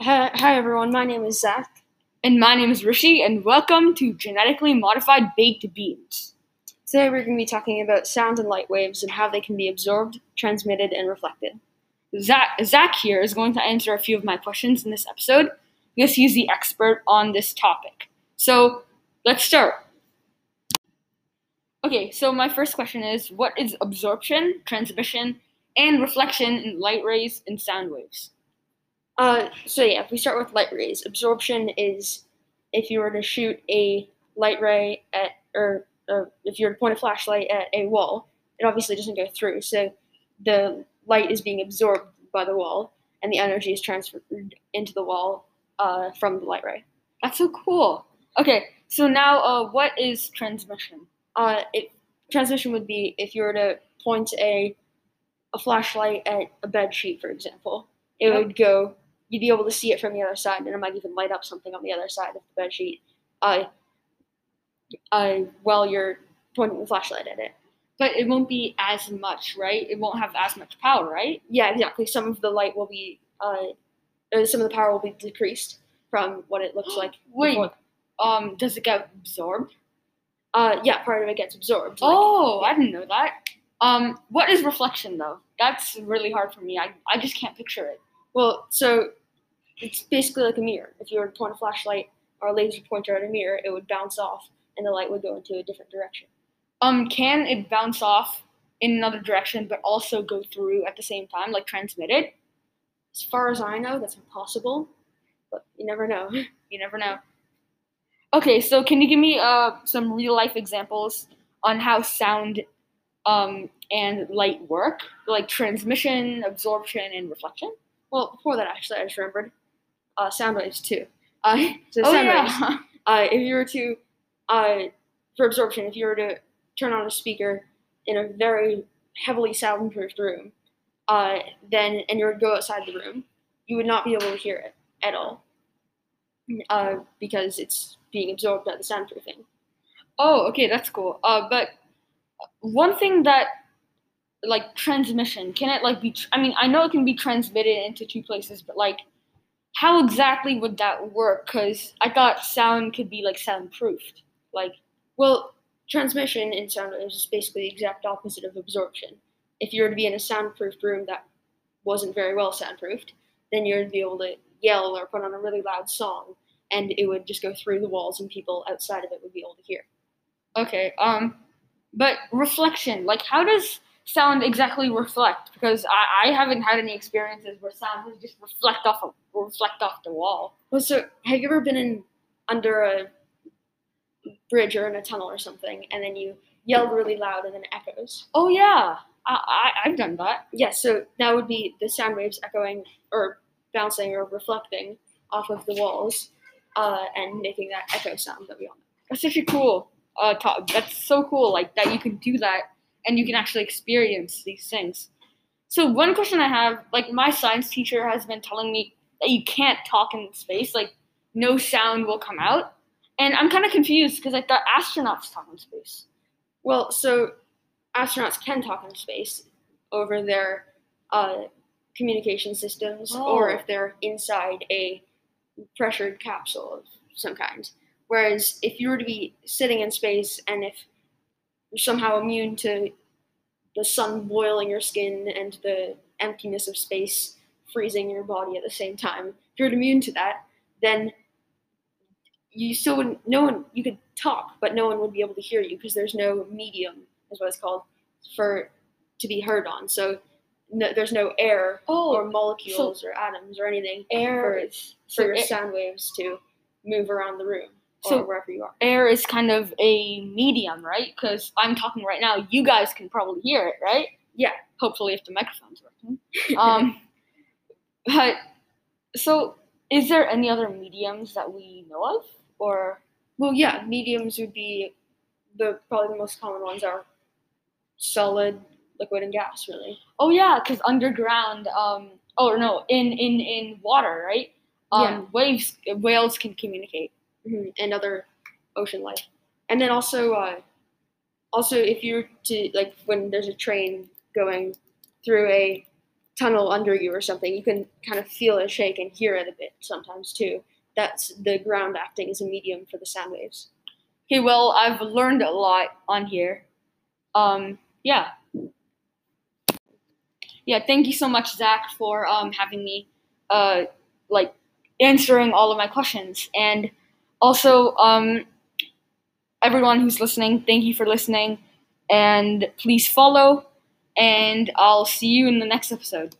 everyone, my name is Zach. And my name is Rishi, and welcome to Genetically Modified Baked Beans. Today we're going to be talking about sound and light waves and how they can be absorbed, transmitted, and reflected. Zach, Zach here is going to answer a few of my questions in this episode because he's the expert on this topic. So let's start. Okay, so my first question is what is absorption, transmission, and reflection in light rays and sound waves? Uh, so yeah, if we start with light rays, absorption is if you were to shoot a light ray at, or, or if you were to point a flashlight at a wall, it obviously doesn't go through. So the light is being absorbed by the wall, and the energy is transferred into the wall uh, from the light ray. That's so cool. Okay, so now uh, what is transmission? Uh, it, transmission would be if you were to point a a flashlight at a bed sheet, for example, it Yep. would go. You'd be able to see it from the other side, and it might even light up something on the other side of the bed sheet. Uh, uh, while you're pointing the flashlight at it. But it won't be as much, right? It won't have as much power, right? Yeah, exactly. Some of the light will be, uh, some of the power will be decreased from what it looks like. Wait, before. um, does it get absorbed? Uh, yeah, part of it gets absorbed. like- Oh, I didn't know that. Um, what is reflection though? That's really hard for me. I, I just can't picture it. Well, so it's basically like a mirror. If you were to point a flashlight or a laser pointer at a mirror, it would bounce off, and the light would go into a different direction. Um, can it bounce off in another direction but also go through at the same time, like transmitted? As far as I know, that's impossible, but you never know. You never know. Okay, so can you give me uh some real life examples on how sound um and light work, like transmission, absorption, and reflection? Well, before that, actually, I just remembered uh, sound waves too. Uh, so Oh sound waves. yeah. uh, if you were to, uh, for absorption, if you were to turn on a speaker in a very heavily soundproofed room, uh, then and you were to go outside the room, you would not be able to hear it at all, uh, because it's being absorbed by the soundproofing. Oh, okay, that's cool. Uh, but one thing that like transmission can it like be? Tr- I mean, I know it can be transmitted into two places, but like, how exactly would that work? Because I thought sound could be like soundproofed. Like, Well, transmission in sound is basically the exact opposite of absorption. If you were to be in a soundproofed room that wasn't very well soundproofed, then you'd be able to yell or put on a really loud song, and it would just go through the walls, and people outside of it would be able to hear. okay, um, but reflection, like, how does sound exactly reflect? Because I, I haven't had any experiences where sound just reflect off a reflect off the wall. Well, so have you ever been in under a bridge or in a tunnel or something, and then you yelled really loud and then it echoes? Oh yeah, I, I I've done that. Yes, so that would be the sound waves echoing or bouncing or reflecting off of the walls, uh, and making that echo sound that we all know. That's such a cool uh that's so cool like that you can do that and you can actually experience these things. So one question I have, like my science teacher has been telling me that you can't talk in space, like no sound will come out. And I'm kind of confused because I thought astronauts talk in space. Well, so astronauts can talk in space over their uh, communication systems, or Oh. if they're inside a pressured capsule of some kind. Whereas if you were to be sitting in space and if you're somehow immune to the sun boiling your skin and the emptiness of space freezing your body at the same time, if you're immune to that, then you still wouldn't. No one. You could talk, but no one would be able to hear you because there's no medium, is what it's called, for to be heard on. So no, there's no air Oh, or molecules or atoms or anything air for, for so your air- sound waves to move around the room So- wherever you are. air is kind of a medium, right? Because I'm talking right now, you guys can probably hear it, right? Yeah. Hopefully, if the microphone's working. Um, but so, is there any other mediums that we know of, or Well, yeah, mediums would be the probably the most common ones are solid, liquid, and gas. Really. oh yeah, because underground, um, oh no, in in in water, right? Um, Yeah. waves, whales can communicate. Mhm, and other ocean life. And then also, uh, also if you're to like when there's a train going through a tunnel under you or something, you can kind of feel it shake and hear it a bit sometimes too. That's the ground acting as a medium for the sound waves. Okay, well, I've learned a lot on here. Um, yeah. Yeah, thank you so much, Zach, for um, having me, uh, like, answering all of my questions. And also, um, everyone who's listening, thank you for listening. And please follow, and I'll see you in the next episode.